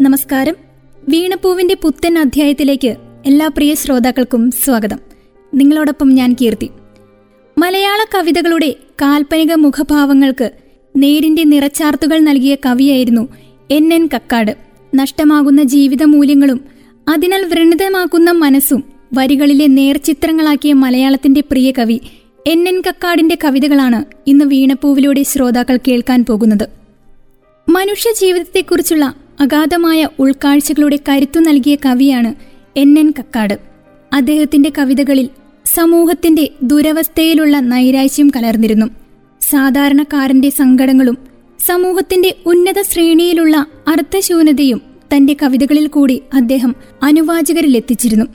നമസ്കാരം. വീണപ്പൂവിന്റെ പുത്തൻ അധ്യായത്തിലേക്ക് എല്ലാ പ്രിയ ശ്രോതാക്കൾക്കും സ്വാഗതം. നിങ്ങളോടൊപ്പം ഞാൻ കീർത്തി. മലയാള കവിതകളുടെ കാൽപ്പനിക മുഖഭാവങ്ങൾക്ക് നേരിന്റെ നിറച്ചാർത്തുകൾ നൽകിയ കവിയായിരുന്നു എൻ. എൻ. കക്കാട്. നഷ്ടമാകുന്ന ജീവിത മൂല്യങ്ങളും അതിനാൽ വ്രണിതമാക്കുന്ന മനസ്സും വരികളിലെ നേർചിത്രങ്ങളാക്കിയ മലയാളത്തിന്റെ പ്രിയ കവി എൻ. എൻ. കക്കാടിന്റെ കവിതകളാണ് ഇന്ന് വീണപ്പൂവിലൂടെ ശ്രോതാക്കൾ കേൾക്കാൻ പോകുന്നത്. മനുഷ്യ ജീവിതത്തെക്കുറിച്ചുള്ള അഗാധമായ ഉൾക്കാഴ്ചകളുടെ കരുത്തു നൽകിയ കവിയാണ് എൻ എൻ കക്കാട്. അദ്ദേഹത്തിന്റെ കവിതകളിൽ സമൂഹത്തിന്റെ ദുരവസ്ഥയിലുള്ള നൈരാശ്യം കലർന്നിരുന്നു. സാധാരണക്കാരന്റെ സങ്കടങ്ങളും സമൂഹത്തിന്റെ ഉന്നത ശ്രേണിയിലുള്ള അർത്ഥശൂന്യതയും തന്റെ കവിതകളിൽ കൂടി അദ്ദേഹം അനുവാചകരിലെത്തിച്ചിരുന്നു.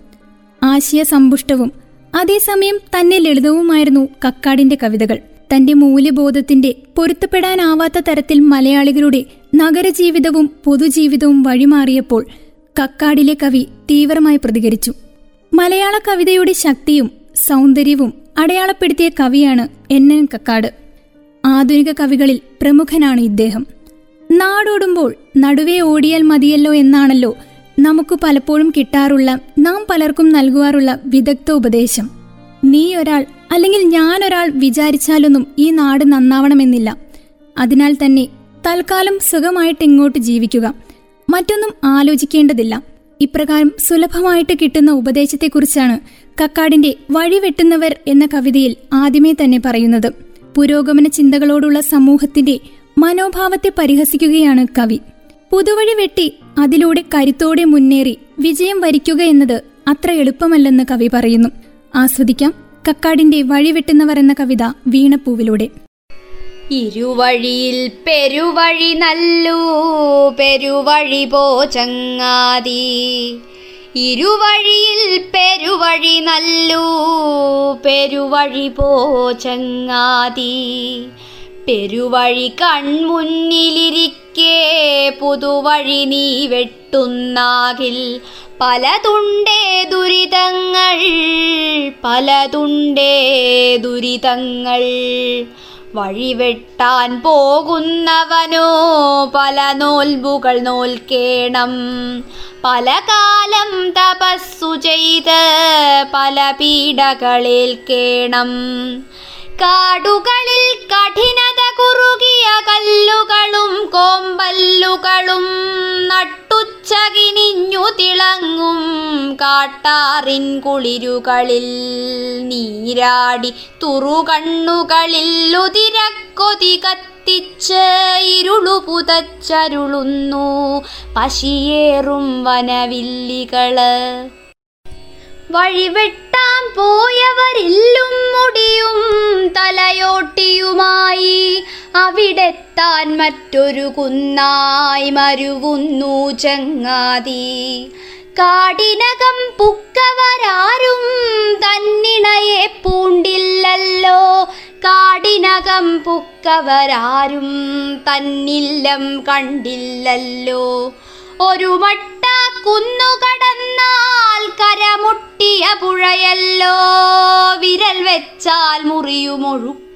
ആശയസമ്പുഷ്ടവും അതേസമയം തന്നെ ലളിതവുമായിരുന്നു കക്കാടിന്റെ കവിതകൾ. തന്റെ മൂല്യബോധത്തിന്റെ പൊരുത്തപ്പെടാനാവാത്ത തരത്തിൽ മലയാളികളുടെ നഗരജീവിതവും പൊതുജീവിതവും വഴിമാറിയപ്പോൾ കക്കാടിലെ കവി തീവ്രമായി പ്രതികരിച്ചു. മലയാള കവിതയുടെ ശക്തിയും സൗന്ദര്യവും അടയാളപ്പെടുത്തിയ കവിയാണ് എൻ എൻ കക്കാട്. ആധുനിക കവികളിൽ പ്രമുഖനാണ് ഇദ്ദേഹം. നാടോടുമ്പോൾ നടുവേ ഓടിയാൽ മതിയല്ലോ എന്നാണല്ലോ നമുക്ക് പലപ്പോഴും കിട്ടാറുള്ള നാം പലർക്കും നൽകുവാറുള്ള വിദഗ്ധ ഉപദേശം നീ ഒരാൾ അല്ലെങ്കിൽ ഞാൻ ഒരാൾ വിചാരിച്ചാലൊന്നും ഈ നാട് നന്നാവണമെന്നില്ല. അതിനാൽ തന്നെ തൽക്കാലം സുഖമായിട്ട് ഇങ്ങോട്ട് ജീവിക്കുക. മറ്റൊന്നും ആലോചിക്കേണ്ടതില്ല. ഇപ്രകാരം സുലഭമായിട്ട് കിട്ടുന്ന ഉപദേശത്തെക്കുറിച്ചാണ് കക്കാടിന്റെ വഴിവെട്ടുന്നവർ എന്ന കവിതയിൽ ആദ്യമേ തന്നെ പറയുന്നത്. പുരോഗമന ചിന്തകളോടുള്ള സമൂഹത്തിന്റെ മനോഭാവത്തെ പരിഹസിക്കുകയാണ് കവി. പുതുവഴി വെട്ടി അതിലൂടെ കരുത്തോടെ മുന്നേറി വിജയം വരിക്കുക എന്നത് അത്ര എളുപ്പമല്ലെന്ന് കവി പറയുന്നു. ആസ്വദിക്കാം കക്കാടിന്റെ വഴിവെട്ടുന്നവർ എന്ന കവിത വീണപ്പൂവിലൂടെ. ഇരുവഴിയിൽ പെരുവഴി നല്ലൂ പെരുവഴി പോചങ്ങാതി. ഇരുവഴിയിൽ പെരുവഴി നല്ലൂ പെരുവഴി പോചങ്ങാതി. പെരുവഴി കൺമുന്നിലിരിക്കേ പുതുവഴി നീ വെട്ടുന്നാകിൽ പലതുണ്ടേ ദുരിതങ്ങൾ പലതുണ്ടേ ദുരിതങ്ങൾ. വഴിവെട്ടാൻ പോകുന്നവനോ പല നോൽബുകൾ നോൽക്കേണം. പല കാലം തപസ്സു ചെയ്ത് പല പീഡകളേൽക്കേണം കാടുകളിൽ കഠിനത കുറുകിയ കല്ലുകളും കാട്ടാറിൻ കുളിരുകളിൽ നീരാടി തുറുകണ്ണുകളിൽ ഉതിരക്കൊതി കത്തിച്ച് ഇരുളു പുതച്ചരുളുന്നു. പശിയേറും വനവില്ലികൾ. വഴിവെട്ടാൻ പോയവരില്ലും മുടിയും തലയോട്ടിയുമായി. അവിടെത്താൻ മറ്റൊരു കുന്നായി മരുവുന്നു ചങ്ങാതി. കാടിനകം പുക്കവരാരും തന്നിണയെ പൂണ്ടില്ലല്ലോ. കാടിനകം പുക്കവരാരും തന്നില്ലം കണ്ടില്ലല്ലോ. ഒരു മട്ട കുന്നു കടന്നാൽ കരമുട്ടിയ പുഴയല്ലോ. വിരൽ വെച്ചാൽ മുറിയുമൊഴുക്കും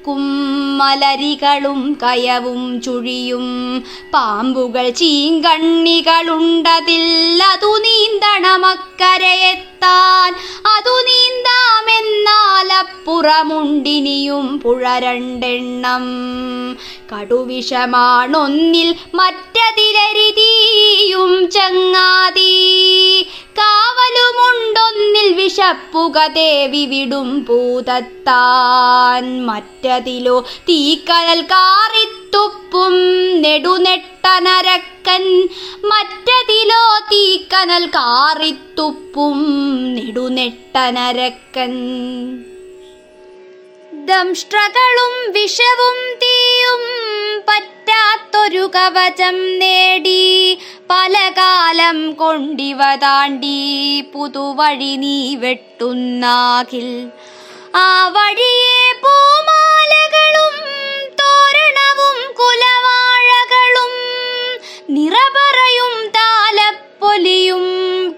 മലരികളും കയവും ചുഴിയും. പാമ്പുകൾ ചീങ്കണ്ണികളുണ്ടതിൽ അതു നീന്തണമക്കരയെത്താൻ അതു നീന്താമെന്നാലപ്പുറമുണ്ടിനിയും പുഴ രണ്ടെണ്ണം. കടുവിഷമാണൊന്നിൽ മറ്റതിലരിതീയും ചങ്ങാതി. കാവലുമുണ്ടൊന്നിൽ വിഷപ്പുക ദേവി വിടും പൂതത്താൻ മറ്റതിലോ തീക്കനൽ കാറിത്തുപ്പും നെടുനെട്ടനരക്കൻ. മറ്റതിലോ തീക്കനൽ കാറിത്തുപ്പും നെടുനെട്ടനരക്കൻ. ദംഷ്ട്രകളും വിഷവും തീയും പറ്റാത്തൊരു കവചം നേടി പല കാലം കൊണ്ടിവ താണ്ടി പുതുവഴി നീ വെട്ടുന്നാകിൽ. ആ വഴിയെ പൂമാലകളും നിറപറയും താലപ്പൊലിയും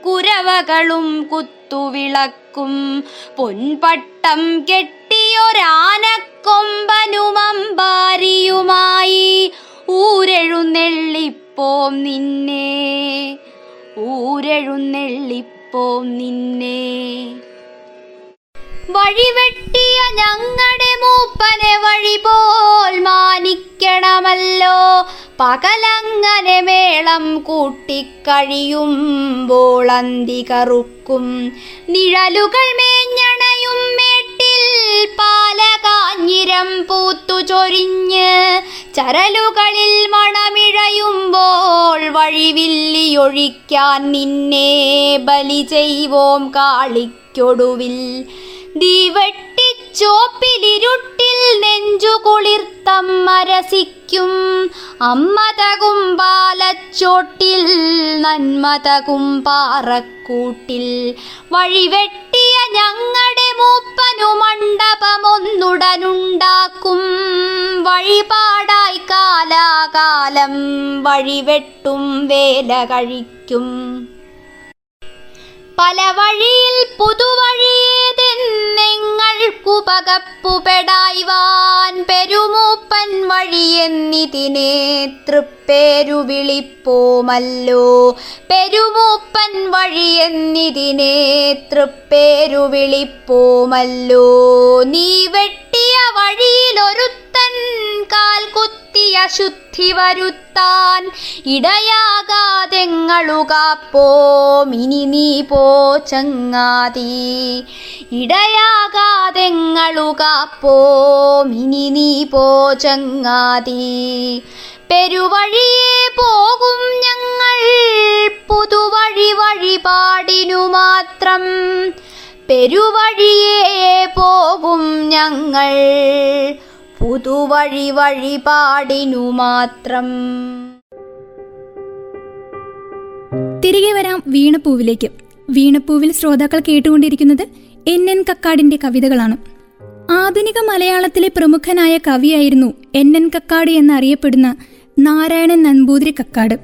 കുരവകളും കുത്തുവിളക്കും. പൊൻപട്ടം കെട്ടിയൊരാനക്കൊമ്പനുമമ്പാരിയുമായി ഊരെഴുന്നെള്ളിപ്പോ നിന്നെ ഊരെഴുന്നെള്ളിപ്പോം നിന്നെ. വഴിവെട്ടിയ ഞങ്ങളുടെ മൂപ്പനെ വഴി പോൽ മാനിക്കണമല്ലോ. പകലങ്ങനെ മേളം കൂട്ടിക്കഴിയുമ്പോൾ അന്തി കറുക്കും. നിഴലുകൾ മേഞ്ഞണയും മേട്ടിൽ പാലകാഞ്ഞിരം പൂത്തു ചൊരിഞ്ഞ്. ചരലുകളിൽ മണമിഴയുമ്പോൾ വഴിവില്ലിയൊഴിക്കാൻ നിന്നെ ബലി ചെയ്വോം കാളിക്കൊടുവിൽ. ദീവട്ടിച്ചോപ്പിലിരുട്ടിൽ നെഞ്ചു കുളിർത്തമ്മരസിക്കും അമ്മതകും പാലച്ചോട്ടിൽ നന്മതകും പാറക്കൂട്ടിൽ. വഴിവെട്ടിയ ഞങ്ങളുടെ മൂപ്പനു മണ്ഡപമൊന്നുടനുണ്ടാക്കും. വഴിപാടായി കാലാകാലം വഴിവെട്ടും വേല കഴിക്കും. പല വഴിയിൽ പുതുവഴിയേതെന്നെങ്ങൾക്കു പകപ്പുപെടായ്വാൻ പെരുമൂപ്പൻ വഴിയെന്നിതിനെ തൃപ്പേരു വിളിപ്പോമല്ലോ പെരുമൂപ്പൻ വഴിയെന്നിതിനെ തൃപ്പേരു വിളിപ്പോമല്ലോ നീ വെട്ടിയ വഴിയിലൊരുത്തൻ കാൽ കുത്തിയ ശുദ്ധി വരുത്താൻ ഇടയാകാതെങ്ങളുകാപ്പോം. ഇനി നീ പോ ചങ്ങാതി. ഇടയാകാതെങ്ങളുകാപ്പോം. ഇനി നീ പോ ചങ്ങാതി. പെരുവഴിയെ പോകും ഞങ്ങൾ. പുതുവഴി വഴിപാടിനു മാത്രം പെരുവഴിയെ പോകും ഞങ്ങൾ. പുതുവഴി വഴിപാടിനു മാത്രം. തിരികെ വരാം വീണപ്പൂവിലേക്ക്. വീണപ്പൂവിൽ ശ്രോതാക്കൾ കേട്ടുകൊണ്ടിരിക്കുന്നത് എൻ എൻ കക്കാടിന്റെ കവിതകളാണ്. ആധുനിക മലയാളത്തിലെ പ്രമുഖനായ കവിയായിരുന്നു എൻ എൻ കക്കാട് എന്നറിയപ്പെടുന്ന നാരായണൻ നമ്പൂതിരി കക്കാട്.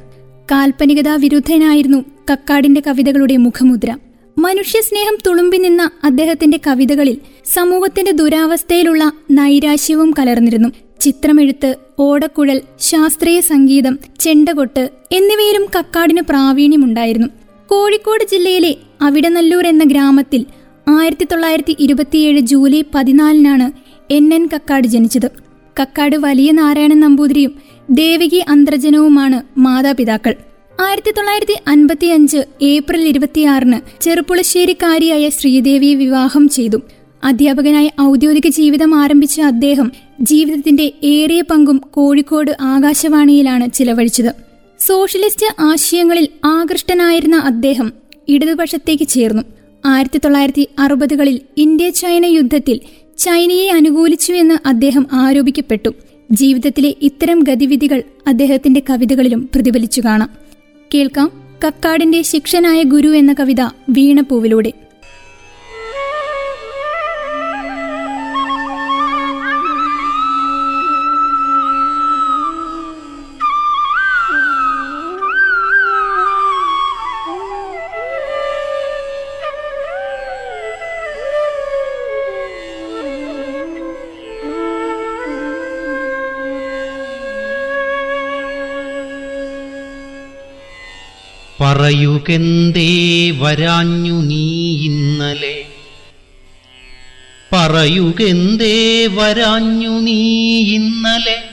കാൽപ്പനികതാ വിരുദ്ധനായിരുന്നു കക്കാടിന്റെ കവിതകളുടെ മുഖമുദ്ര. മനുഷ്യസ്നേഹം തുളുമ്പി നിന്ന അദ്ദേഹത്തിന്റെ കവിതകളിൽ സമൂഹത്തിന്റെ ദുരാവസ്ഥയിലുള്ള നൈരാശ്യവും കലർന്നിരുന്നു. ചിത്രമെഴുത്ത് ഓടക്കുഴൽ ശാസ്ത്രീയ സംഗീതം ചെണ്ടകൊട്ട് എന്നിവയിലും കക്കാടിന് പ്രാവീണ്യമുണ്ടായിരുന്നു. കോഴിക്കോട് ജില്ലയിലെ അവിടനല്ലൂർ എന്ന ഗ്രാമത്തിൽ ആയിരത്തി തൊള്ളായിരത്തി ഇരുപത്തിയേഴ് ജൂലൈ പതിനാലിനാണ് എൻ എൻ കക്കാട് ജനിച്ചത്. കക്കാട് വലിയ നാരായണൻ നമ്പൂതിരിയും ദേവികി അന്തർജനവുമാണ് മാതാപിതാക്കൾ. ആയിരത്തി തൊള്ളായിരത്തി അൻപത്തി അഞ്ച് ഏപ്രിൽ ഇരുപത്തിയാറിന് ചെറുപ്പുളശ്ശേരിക്കാരിയായ ശ്രീദേവിയെ വിവാഹം ചെയ്തു. അധ്യാപകനായി ഔദ്യോഗിക ജീവിതം ആരംഭിച്ച അദ്ദേഹം ജീവിതത്തിന്റെ ഏറിയ പങ്കും കോഴിക്കോട് ആകാശവാണിയിലാണ് ചിലവഴിച്ചത്. സോഷ്യലിസ്റ്റ് ആശയങ്ങളിൽ ആകൃഷ്ടനായിരുന്ന അദ്ദേഹം ഇടതുപക്ഷത്തേക്ക് ചേർന്നു. ആയിരത്തി തൊള്ളായിരത്തി അറുപതുകളിൽ ഇന്ത്യ ചൈന യുദ്ധത്തിൽ ചൈനയെ അനുകൂലിച്ചു എന്ന് അദ്ദേഹം ആരോപിക്കപ്പെട്ടു. ജീവിതത്തിലെ ഇത്തരം ഗതിവിധികൾ അദ്ദേഹത്തിന്റെ കവിതകളിലും പ്രതിഫലിച്ചു കാണാം. കേൾക്കാം കക്കാടിന്റെ ശിക്ഷനായ ഗുരു എന്ന കവിത വീണപ്പൂവിലൂടെ പറയുകെന്തേ വരാഞ്ഞു നീ ഇന്നലെ? പറയുകെന്തേ വരാഞ്ഞു നീ ഇന്നലെ?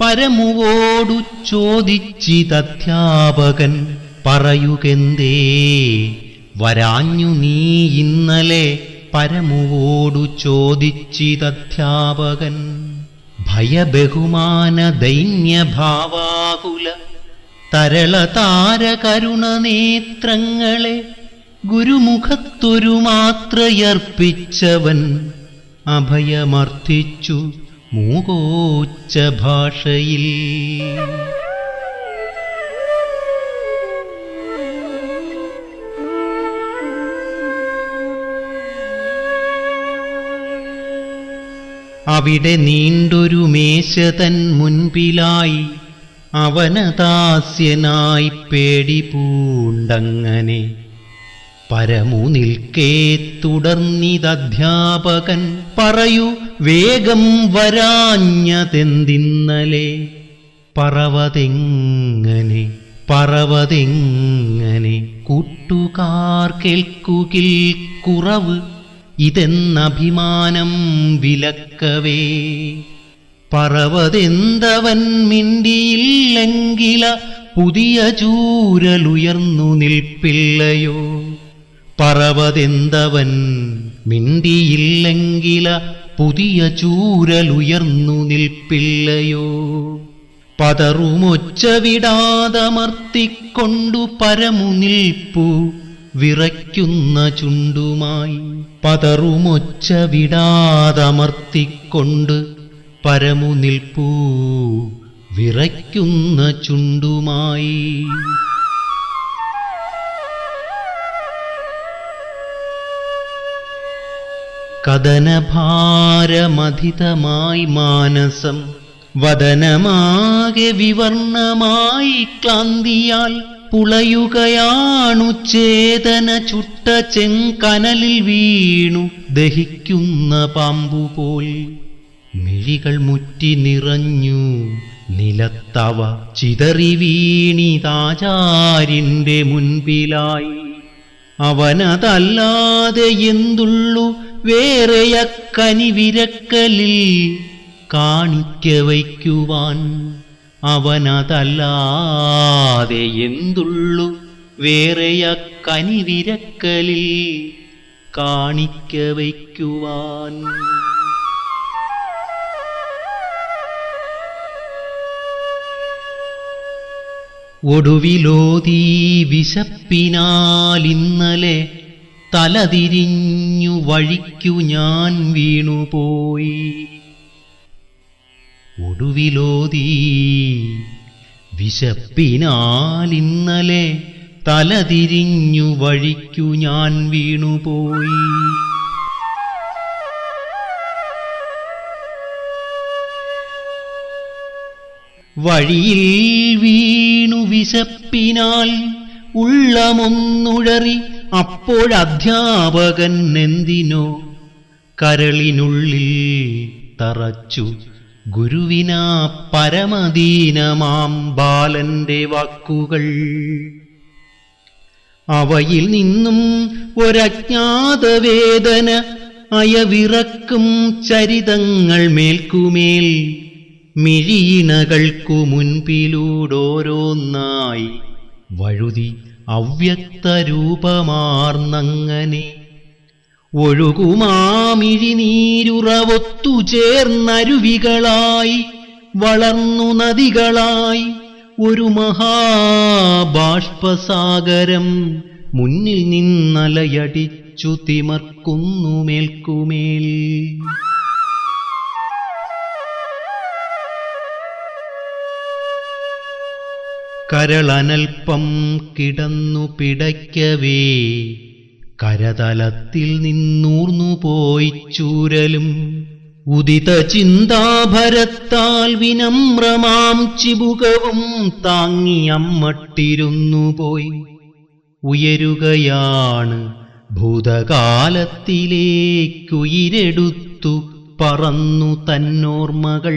പരമുവോടു ചോദിച്ചിതധ്യാപകൻ പറയുകെന്തേ വരാഞ്ഞു നീ ഇന്നലെ? പരമുവോടു ചോദിച്ചിതധ്യാപകൻ ഭയബഹുമാന ദൈന്യഭാവാകുല തരളതാര കരുണനേത്രങ്ങളെ ഗുരുമുഖത്തൊരു മാത്രയർപ്പിച്ചവൻ അഭയമർത്ഥിച്ചു മൂകോച്ച ഭാഷയിൽ അവിടെ നീണ്ടൊരു മേശതൻ മുൻപിലായി അവനദാസ്യനായി പേടി പൂണ്ടങ്ങനെ. പരമു നിൽക്കേ തുടർന്നിതധ്യാപകൻ പറയൂ വേഗം വരാഞ്ഞതെന്തിന്നലെ പറവതെങ്ങനെ? പറവതെങ്ങനെ? കൂട്ടുകാർ കേൾക്കുകിൽ കുറവ്. ഇതെന്നഭിമാനം വിലക്കവേ. പറവതെന്തവൻ മിണ്ടിയില്ലെങ്കില പുതിയ ചൂരലുയർന്നു നിൽപ്പില്ലയോ? പറവതെന്തവൻ മിണ്ടിയില്ലെങ്കില പുതിയ ചൂരലുയർന്നു നിൽപ്പില്ലയോ? പതറുമൊച്ച വിടാതമർത്തിക്കൊണ്ടു പരമു നിൽപ്പു വിറയ്ക്കുന്ന ചുണ്ടുമായി. പതറുമൊച്ച വിടാതമർത്തിക്കൊണ്ട് പരമു നിൽപ്പൂ വിറയ്ക്കുന്ന ചുണ്ടുമായി. കഥനഭാരമധിതമായി മാനസം വദനമാകെ വിവർണമായി ക്ലാന്തിയാൽ പുളയുകയാണു ചേതന ചുട്ട ചെങ്കനലിൽ വീണു ദഹിക്കുന്ന പാമ്പുപോൽ. മിഴികൾ മുറ്റി നിറഞ്ഞു നിലത്തവ ചിതറി വീണിതാചാര്യന്റെ മുൻപിലായി. അവനതല്ലാതെ എന്തുള്ളു വേറെയക്കനി വിരക്കലിൽ കാണിക്ക വയ്ക്കുവാൻ. അവനതല്ലാതെ എന്തുള്ളു വേറെയക്കനി വിരക്കലിൽ കാണിക്ക വയ്ക്കുവാൻ. ഒടുവിലോതീ വിശപ്പിനാലിന്നലെ തലതിരിഞ്ഞു വഴിക്കു ഞാൻ വീണുപോയി. ഒടുവിലോതീ വിശപ്പിനാലിന്നലെ തലതിരിഞ്ഞു വഴിക്കു ഞാൻ വീണുപോയി. വഴിയിൽ വീണു വിശപ്പിനാൽ ഉള്ളമൊന്നുഴറി അപ്പോഴധ്യാപകൻ എന്തിനോ കരളിനുള്ളിൽ തറച്ചു. ഗുരുവിനാ പരമദീനമാം ബാലന്റെ വാക്കുകൾ. അവയിൽ നിന്നും ഒരജ്ഞാത വേദന അയവിറക്കും ചരിതങ്ങൾ മേൽക്കുമേൽ. മിഴിയിണകൾക്കു മുൻപിലൂടോരോന്നായി വഴുതി അവ്യക്തരൂപമാർന്നങ്ങനെ. ഒഴുകുമാമിഴിനീരുറവൊത്തു ചേർന്നരുവികളായി വളർന്നു നദികളായി ഒരു മഹാബാഷ്പസാഗരം മുന്നിൽ നിന്നലയടിച്ചു തിമർക്കുന്നു മേൽക്കുമേൽ. കരളനൽപ്പം കിടന്നു പിടയ്ക്കവേ. കരതലത്തിൽ നിന്നൂർന്നു പോയി ചൂരലും. ഉദിത ചിന്താഭരത്താൽ വിനമ്രമാം ചിബുകവും താങ്ങി അമ്മട്ടിരുന്നു പോയി. ഉയരുകയാണ് ഭൂതകാലത്തിലേക്കുയിരെടുത്തു പറന്നു തന്നോർമ്മകൾ.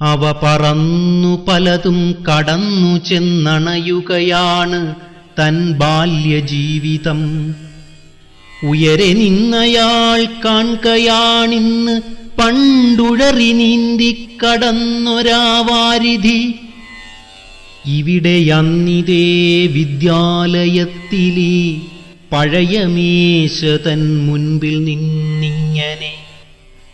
അവ പറന്നു പലതും കടന്നു ചെന്നണയുകയാണ് തൻ ബാല്യജീവിതം. ഉയരെ നിന്നയാൾ കാൺകയാണിന്ന് പണ്ടുഴറി നീന്തി കടന്നൊരാവാരിധി. ഇവിടെ അന്നിതേ വിദ്യാലയത്തിലേ പഴയ മേശ തൻ മുൻപിൽ നിന്നിങ്ങനെ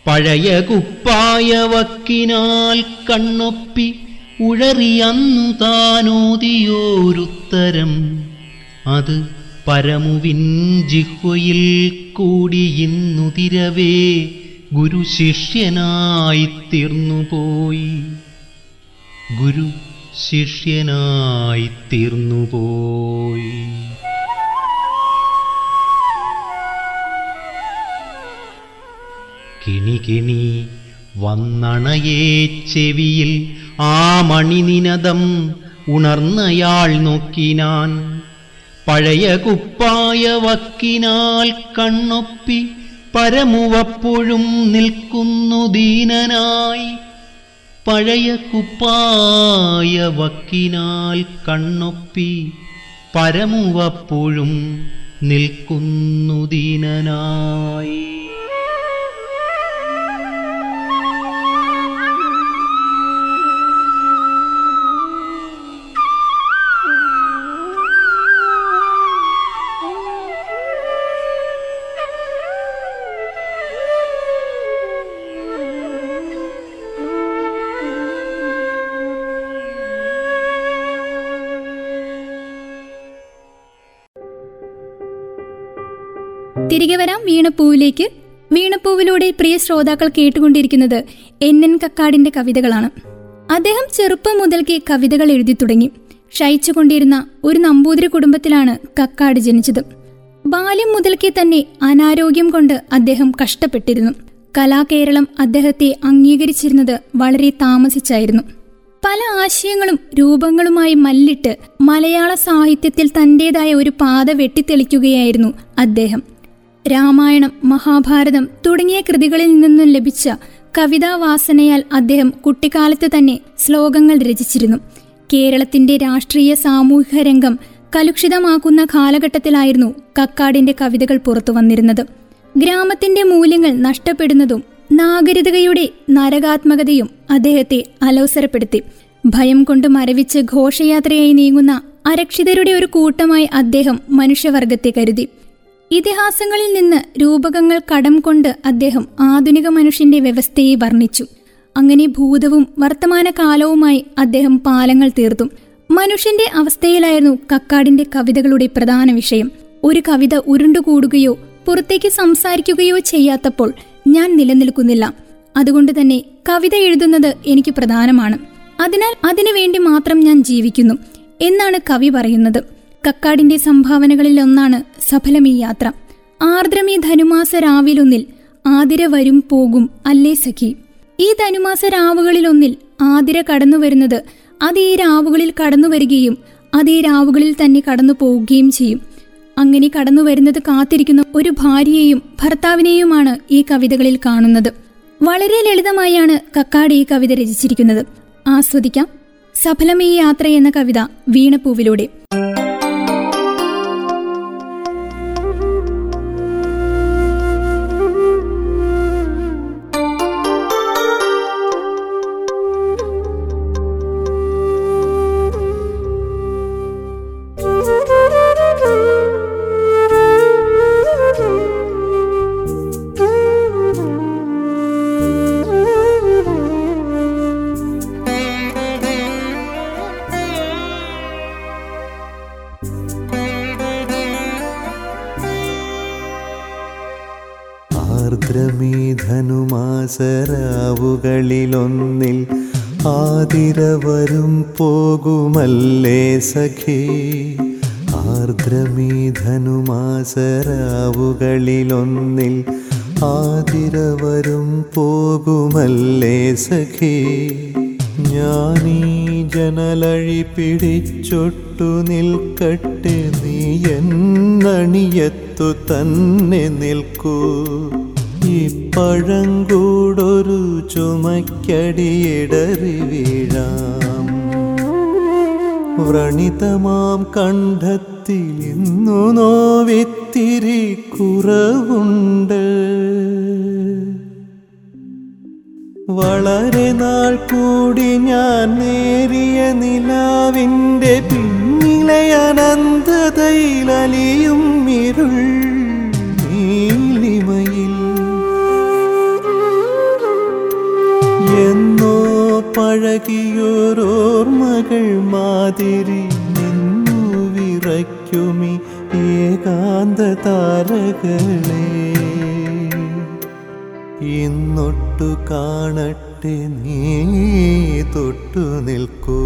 പഴയ കുപ്പായ വക്കിനാൽ കണ്ണൊപ്പി ഉഴറിയന്നു താനോതിയോരുത്തരം. അത് പരമുവിൻ ജിഹ്വയിൽ കൂടി ഇന്നുതിരവേ ഗുരു ശിഷ്യനായി തീർന്നുപോയി ഗുരു ശിഷ്യനായി തീർന്നുപോയി കിണി കിണി വന്നണയേ ചെവിയിൽ ആ മണിനിനദം ഉണർന്നയാൾ നോക്കിനാൻ പഴയ കുപ്പായ വക്കിനാൽ കണ്ണൊപ്പി പരമുവപ്പോഴും നിൽക്കുന്നു ദീനനായി. പഴയ കുപ്പായ വക്കിനാൽ കണ്ണൊപ്പി പരമുവപ്പോഴും നിൽക്കുന്നു ദീനനായി. തിരികെ വരാം വീണപ്പൂവിലേക്ക്. വീണപ്പൂവിലൂടെ പ്രിയ ശ്രോതാക്കൾ കേട്ടുകൊണ്ടിരിക്കുന്നത് എൻ എൻ കക്കാടിന്റെ കവിതകളാണ്. അദ്ദേഹം ചെറുപ്പം മുതൽക്കേ കവിതകൾ എഴുതി തുടങ്ങി. ക്ഷയിച്ചുകൊണ്ടിരുന്ന ഒരു നമ്പൂതിരി കുടുംബത്തിലാണ് കക്കാട് ജനിച്ചത്. ബാല്യം മുതൽക്കേ തന്നെ അനാരോഗ്യം കൊണ്ട് അദ്ദേഹം കഷ്ടപ്പെട്ടിരുന്നു. കലാകേരളം അദ്ദേഹത്തെ അംഗീകരിച്ചിരുന്നത് വളരെ താമസിച്ചായിരുന്നു. പല ആശയങ്ങളും രൂപങ്ങളുമായി മല്ലിട്ട് മലയാള സാഹിത്യത്തിൽ തന്റേതായ ഒരു പാത വെട്ടിത്തെളിക്കുകയായിരുന്നു അദ്ദേഹം. രാമായണം മഹാഭാരതം തുടങ്ങിയ കൃതികളിൽ നിന്നും ലഭിച്ച കവിതാവാസനയാൽ അദ്ദേഹം കുട്ടിക്കാലത്ത് തന്നെ ശ്ലോകങ്ങൾ രചിച്ചിരുന്നു. കേരളത്തിന്റെ രാഷ്ട്രീയ സാമൂഹിക രംഗം കലുഷിതമാക്കുന്ന കാലഘട്ടത്തിലായിരുന്നു കക്കാടിന്റെ കവിതകൾ പുറത്തു വന്നിരുന്നത്. ഗ്രാമത്തിന്റെ മൂല്യങ്ങൾ നഷ്ടപ്പെടുന്നതും നാഗരികതയുടെ നരകാത്മകതയും അദ്ദേഹത്തെ അലോസരപ്പെടുത്തി. ഭയം കൊണ്ട് മരവിച്ച് ഘോഷയാത്രയായി നീങ്ങുന്ന അരക്ഷിതരുടെ ഒരു കൂട്ടമായി അദ്ദേഹം മനുഷ്യവർഗത്തെ കരുതി. ഇതിഹാസങ്ങളിൽ നിന്ന് രൂപകങ്ങൾ കടം കൊണ്ട് അദ്ദേഹം ആധുനിക മനുഷ്യന്റെ വ്യവസ്ഥയെ വർണിച്ചു. അങ്ങനെ ഭൂതവും വർത്തമാനകാലവുമായി അദ്ദേഹം പാലങ്ങൾ തീർത്തു. മനുഷ്യന്റെ അവസ്ഥയിലായിരുന്നു കക്കാടിന്റെ കവിതകളുടെ പ്രധാന വിഷയം. ഒരു കവിത ഉരുണ്ടുകൂടുകയോ പുറത്തേക്ക് സംസാരിക്കുകയോ ചെയ്യാത്തപ്പോൾ ഞാൻ നിലനിൽക്കുന്നില്ല. അതുകൊണ്ട് തന്നെ കവിത എഴുതുന്നത് എനിക്ക് പ്രധാനമാണ്. അതിനാൽ അതിനുവേണ്ടി മാത്രം ഞാൻ ജീവിക്കുന്നു എന്നാണ് കവി പറയുന്നത്. കക്കാടിന്റെ സംഭാവനകളിൽ ഒന്നാണ് സഫലം ഈ യാത്ര. ആർദ്രമീ ധനുമാസ രാവിലൊന്നിൽ ആതിര വരും പോകും അല്ലേ സഖി? ഈ ധനുമാസ രാവുകളിലൊന്നിൽ ആതിര കടന്നു വരുന്നത് അത് ഈ രാവുകളിൽ കടന്നു വരികയും അത് ഈ രാവുകളിൽ തന്നെ കടന്നു പോവുകയും ചെയ്യും. അങ്ങനെ കടന്നു വരുന്നത് കാത്തിരിക്കുന്ന ഒരു ഭാര്യയെയും ഭർത്താവിനെയുമാണ് ഈ കവിതകളിൽ കാണുന്നത്. വളരെ ലളിതമായാണ് കക്കാട് ഈ കവിത രചിച്ചിരിക്കുന്നത്. ആസ്വദിക്കാം. സഫലമീ യാത്ര എന്ന കവിത വീണപ്പൂവിലൂടെ. വരും പോകുമല്ലേ സഖി? ആർദ്രമീധനുമാസരാവുകളിലൊന്നിൽ ആതിര വരും പോകുമല്ലേ സഖി? ഞാനീ ജനലഴി പിടിച്ചൊട്ടു നിൽക്കട്ടെ നീ എന്നണിയത്തു തന്നെ നിൽക്കൂ. ഈ പഴങ്കൂടൊരു ചുമക്കടിയിടറി വീഴാം. വ്രണിതമാം കണ്ഠത്തിൽ ഇന്നു നോവിത്തിരി കുറവുണ്ട്. വളരെ നാൾ കൂടി ഞാൻ നേരിയ നിലാവിന്റെ പിന്നിലെ അനന്തതയിലലിയും ഇരുൾ നീലിമയിൽ. എന്നോ പഴകിയോരോർമ്മകൾ മാതിരി നിന്നു വിറയ്ക്കുമി ഏകാന്ത താരകളെ ഇന്നൊട്ടു കാണട്ടെ നീ തൊട്ടു നിൽക്കൂ.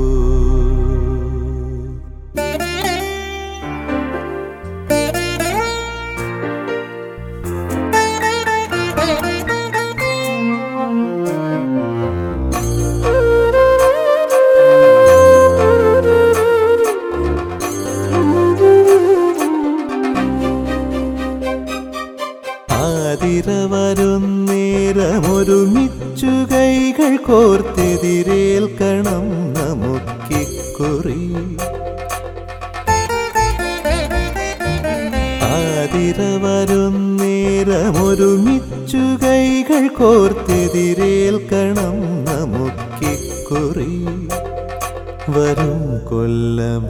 ആതിര നമുക്കിക്കുറി ആതിര വരുന്നേരമൊരുമിച്ചു കൈകൾ കോർത്തെതിരേൽക്കണം നമുക്കിക്കുറി വരും കൊല്ലമാരെന്നും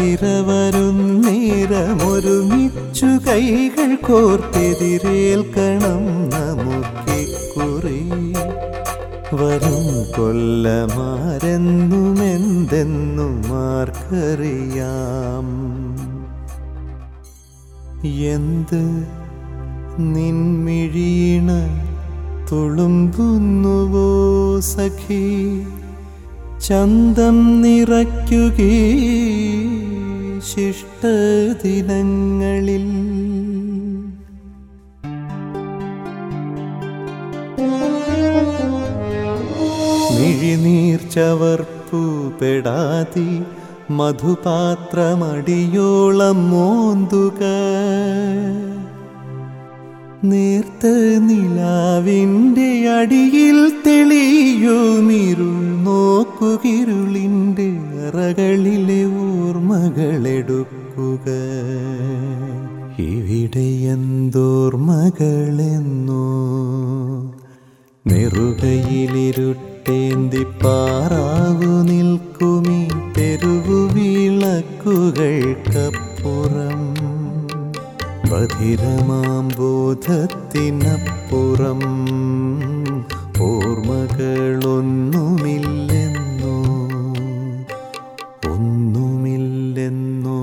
എന്തെന്നും ആർക്കറിയാം ആതിര വരുന്നേരമൊരുമിച്ചു കൈകൾ കോർത്തെതിരേൽക്കണം നമുക്കിക്കുറി വരും കൊല്ലമാരെന്നും എന്തെന്നും ആർക്കറിയാം. എന്ത് നിൻമിഴീണ തുളുമ്പുന്നുവോ സഖി? ചന്തം നിറയ്ക്കുകേ ശിഷ്ടദിനങ്ങളിൽ. മിഴിനീർ ചവർപ്പു പെടാതി മധുപാത്രമടിയോളം മോന്തുക. നേർത്ത നിലാവിന്റെ അടിയിൽ തെളിയുമിരുൾ നോക്കുകിരുളിന്റെ അറകളിലെ ഓർമ്മകളെടുക്കുക. ഇവിടെ എന്തോർമ്മകളെന്നോ. നെറുകയിലിരുട്ടേന്തി പാറാവു നിൽക്കുമീ തെരുവു വിളക്കുകൾക്കപ്പുറം ബധിരമാം ബോധത്തിനപ്പുറം ഓർമ്മകളൊന്നുമില്ലെന്നോ? ഒന്നുമില്ലെന്നോ?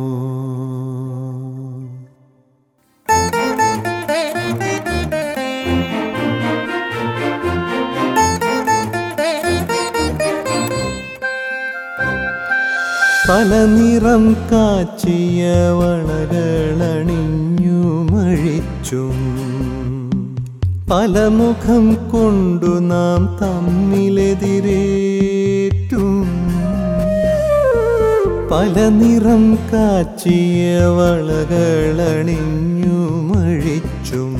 പല നിറം കാച്ചിയ വളകളണിഞ്ഞു മഴിച്ചും പലമുഖം കൊണ്ടു നാം തമ്മിലെതിരേറ്റും. പല നിറം കാച്ചിയ വളകളണിഞ്ഞു മഴിച്ചും.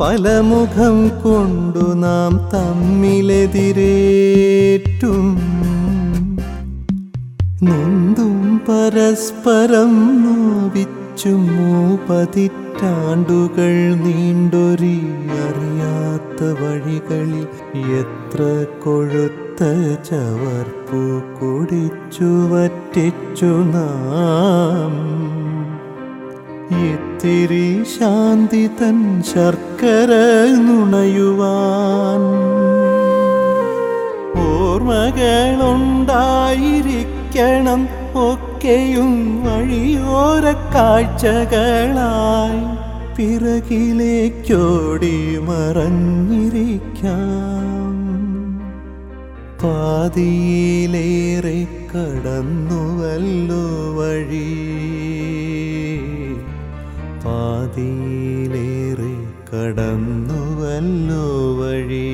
പലമുഖം കൊണ്ടു നാം തമ്മിലെതിരേറ്റും. നൊന്തും പരസ്പരം നോവിച്ചും പതിറ്റാണ്ടുകൾ നീണ്ടൊരി അറിയാത്ത വഴികളിൽ എത്ര കൊഴുത്ത ചവർപ്പു കുടിച്ചു വറ്റിച്ചു നാം. ഇത്തിരി ശാന്തി തൻ ശർക്കര നുണയുവാൻ. ഓർമ്മകളുണ്ടായിരിക്കണം ഒക്കെയും വഴിയോര കാഴ്ചകളായി പിറകിലേക്കോടി മറഞ്ഞിരിക്കാം. പാതിയിലേറെ കടന്നുവല്ലോ വഴി. പാതിയിലേറെ കടന്നുവല്ലോ വഴി.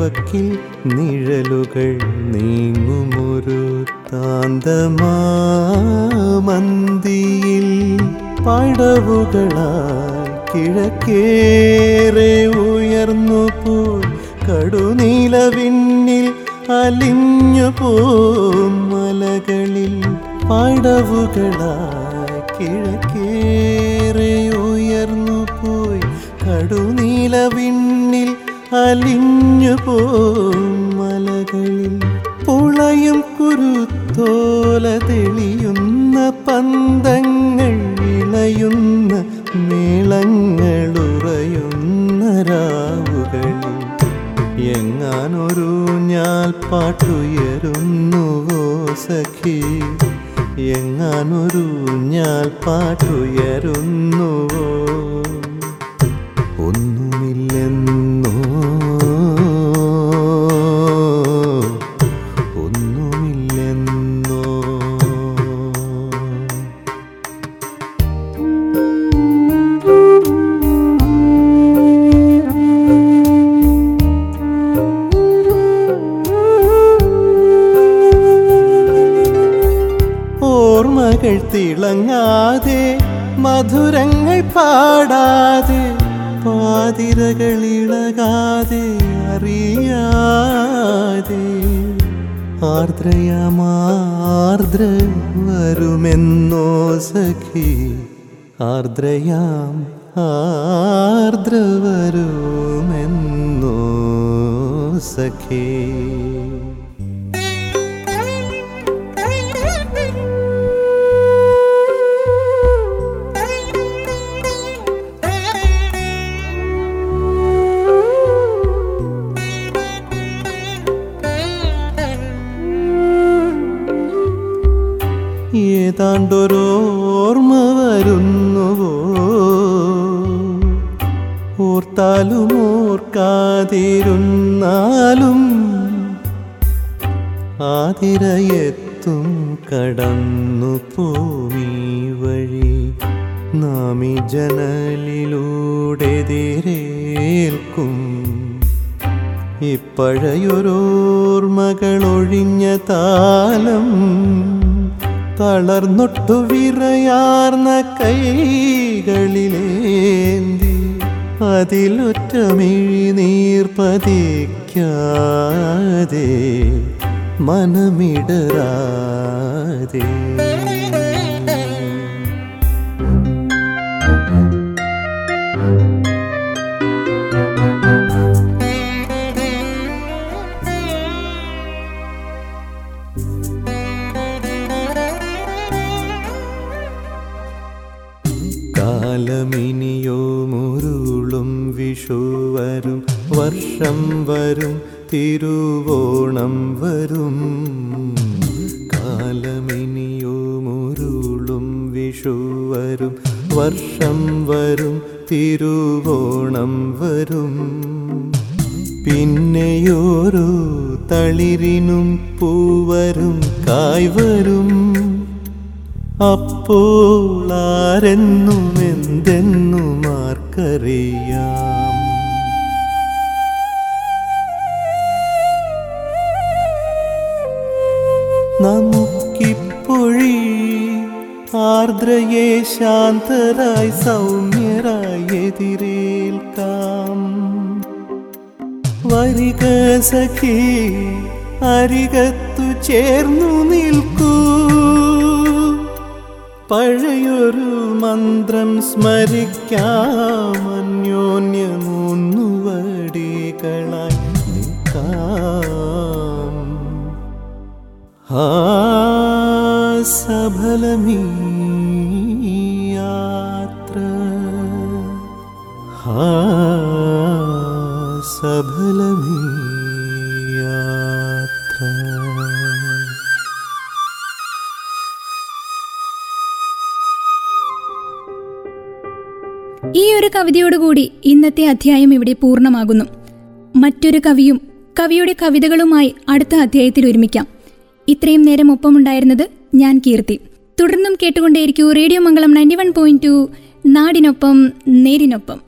വഴിവക്കിൽ നിഴലുകൾ നീങ്ങുമൊരു താന്തമാമന്തിയിൽ പടവുകളായി കിഴക്കേറെ ഉയർന്നു പോയി കടുനീലവിണ്ണിൽ അലിഞ്ഞു പോം മലകളിൽ പടവുകളായി കിഴക്കേറെ ഉയർന്നു പോയി കടുനീലവിണ്ണിൽ അലിഞ്ഞു പോം മലകളിൽ. പുളയും കുരുത്തോല തെളിയുന്ന പന്തങ്ങൾ ഇളയുന്ന മേളങ്ങളുറയുന്ന രാവുകളിൽ. എങ്ങാനൊരു ഞാൽ പാട്ടുയരുന്നുവോ സഖി. എങ്ങാനൊരു ഞാൽ പാട്ടുയരുന്നുവോ തിളങ്ങാതെ മധുരങ്ങൾ പാടാതെ പാതിരകൾ ഇളകാതെ അറിയാതെ. ആർദ്രയാമാർദ്ര വരുമെന്നോ സഖി ആർദ്രയാം ആർദ്ര വരുമെന്നോ സഖി. ഏതാണ്ടൊരോർമ്മ വരുന്നുവോ? ഓർത്താലും ഓർക്കാതിരുന്നാലും ആതിരയെത്തും കടന്നു പോമീ വഴി. നാമി ജനലിലൂടെ എതിരേൽക്കും ഇപ്പഴയൊരോർമ്മകളൊഴിഞ്ഞ താലം തളർന്നൊട്ടു വിറയാർന്ന കൈകളിലേന്തി അതിലൊറ്റമിഴി നീർപ്പതിക്കാതെ മനമിടരാതെ. കാലമിനിയോ മുരുളും വിഷു വരും വർഷം വരും തിരുവോണം വരും. കാലമിനിയോ മുരുളും വിഷു വരും വർഷം വരും തിരുവോണം വരും. പിന്നെയോരോ തളിരിനും പൂവരും കായ് വരും. അപ്പോൾ ആരെന്നും എന്തെന്നും ആർക്കറിയാം നമുക്കിപ്പൊഴി ആർദ്രയെ ശാന്തരായി സൗമ്യരായി എതിരേൽക്കാം. വരിക സഖി അരികത്തു ചേർന്നു നിൽക്കൂ. പഴയൊരു മന്ത്രം സ്മരിക്കാം അന്യോന്യമൂന്നു വടികളായി നിൽക്കാം. ആ സഫലമീ യാത്ര ആ സഫലമീ ഈ ഒരു കവിതയോടുകൂടി ഇന്നത്തെ അധ്യായം ഇവിടെ പൂർണമാകുന്നു. മറ്റൊരു കവിയും കവിയുടെ കവിതകളുമായി അടുത്ത അധ്യായത്തിൽ ഒരുമിക്കാം. ഇത്രയും നേരം ഒപ്പമുണ്ടായിരുന്നത് ഞാൻ കീർത്തി. തുടർന്നും കേട്ടുകൊണ്ടേയിരിക്കൂ radio Mangalam ninety one point two. നാടിനൊപ്പം നേരിനൊപ്പം.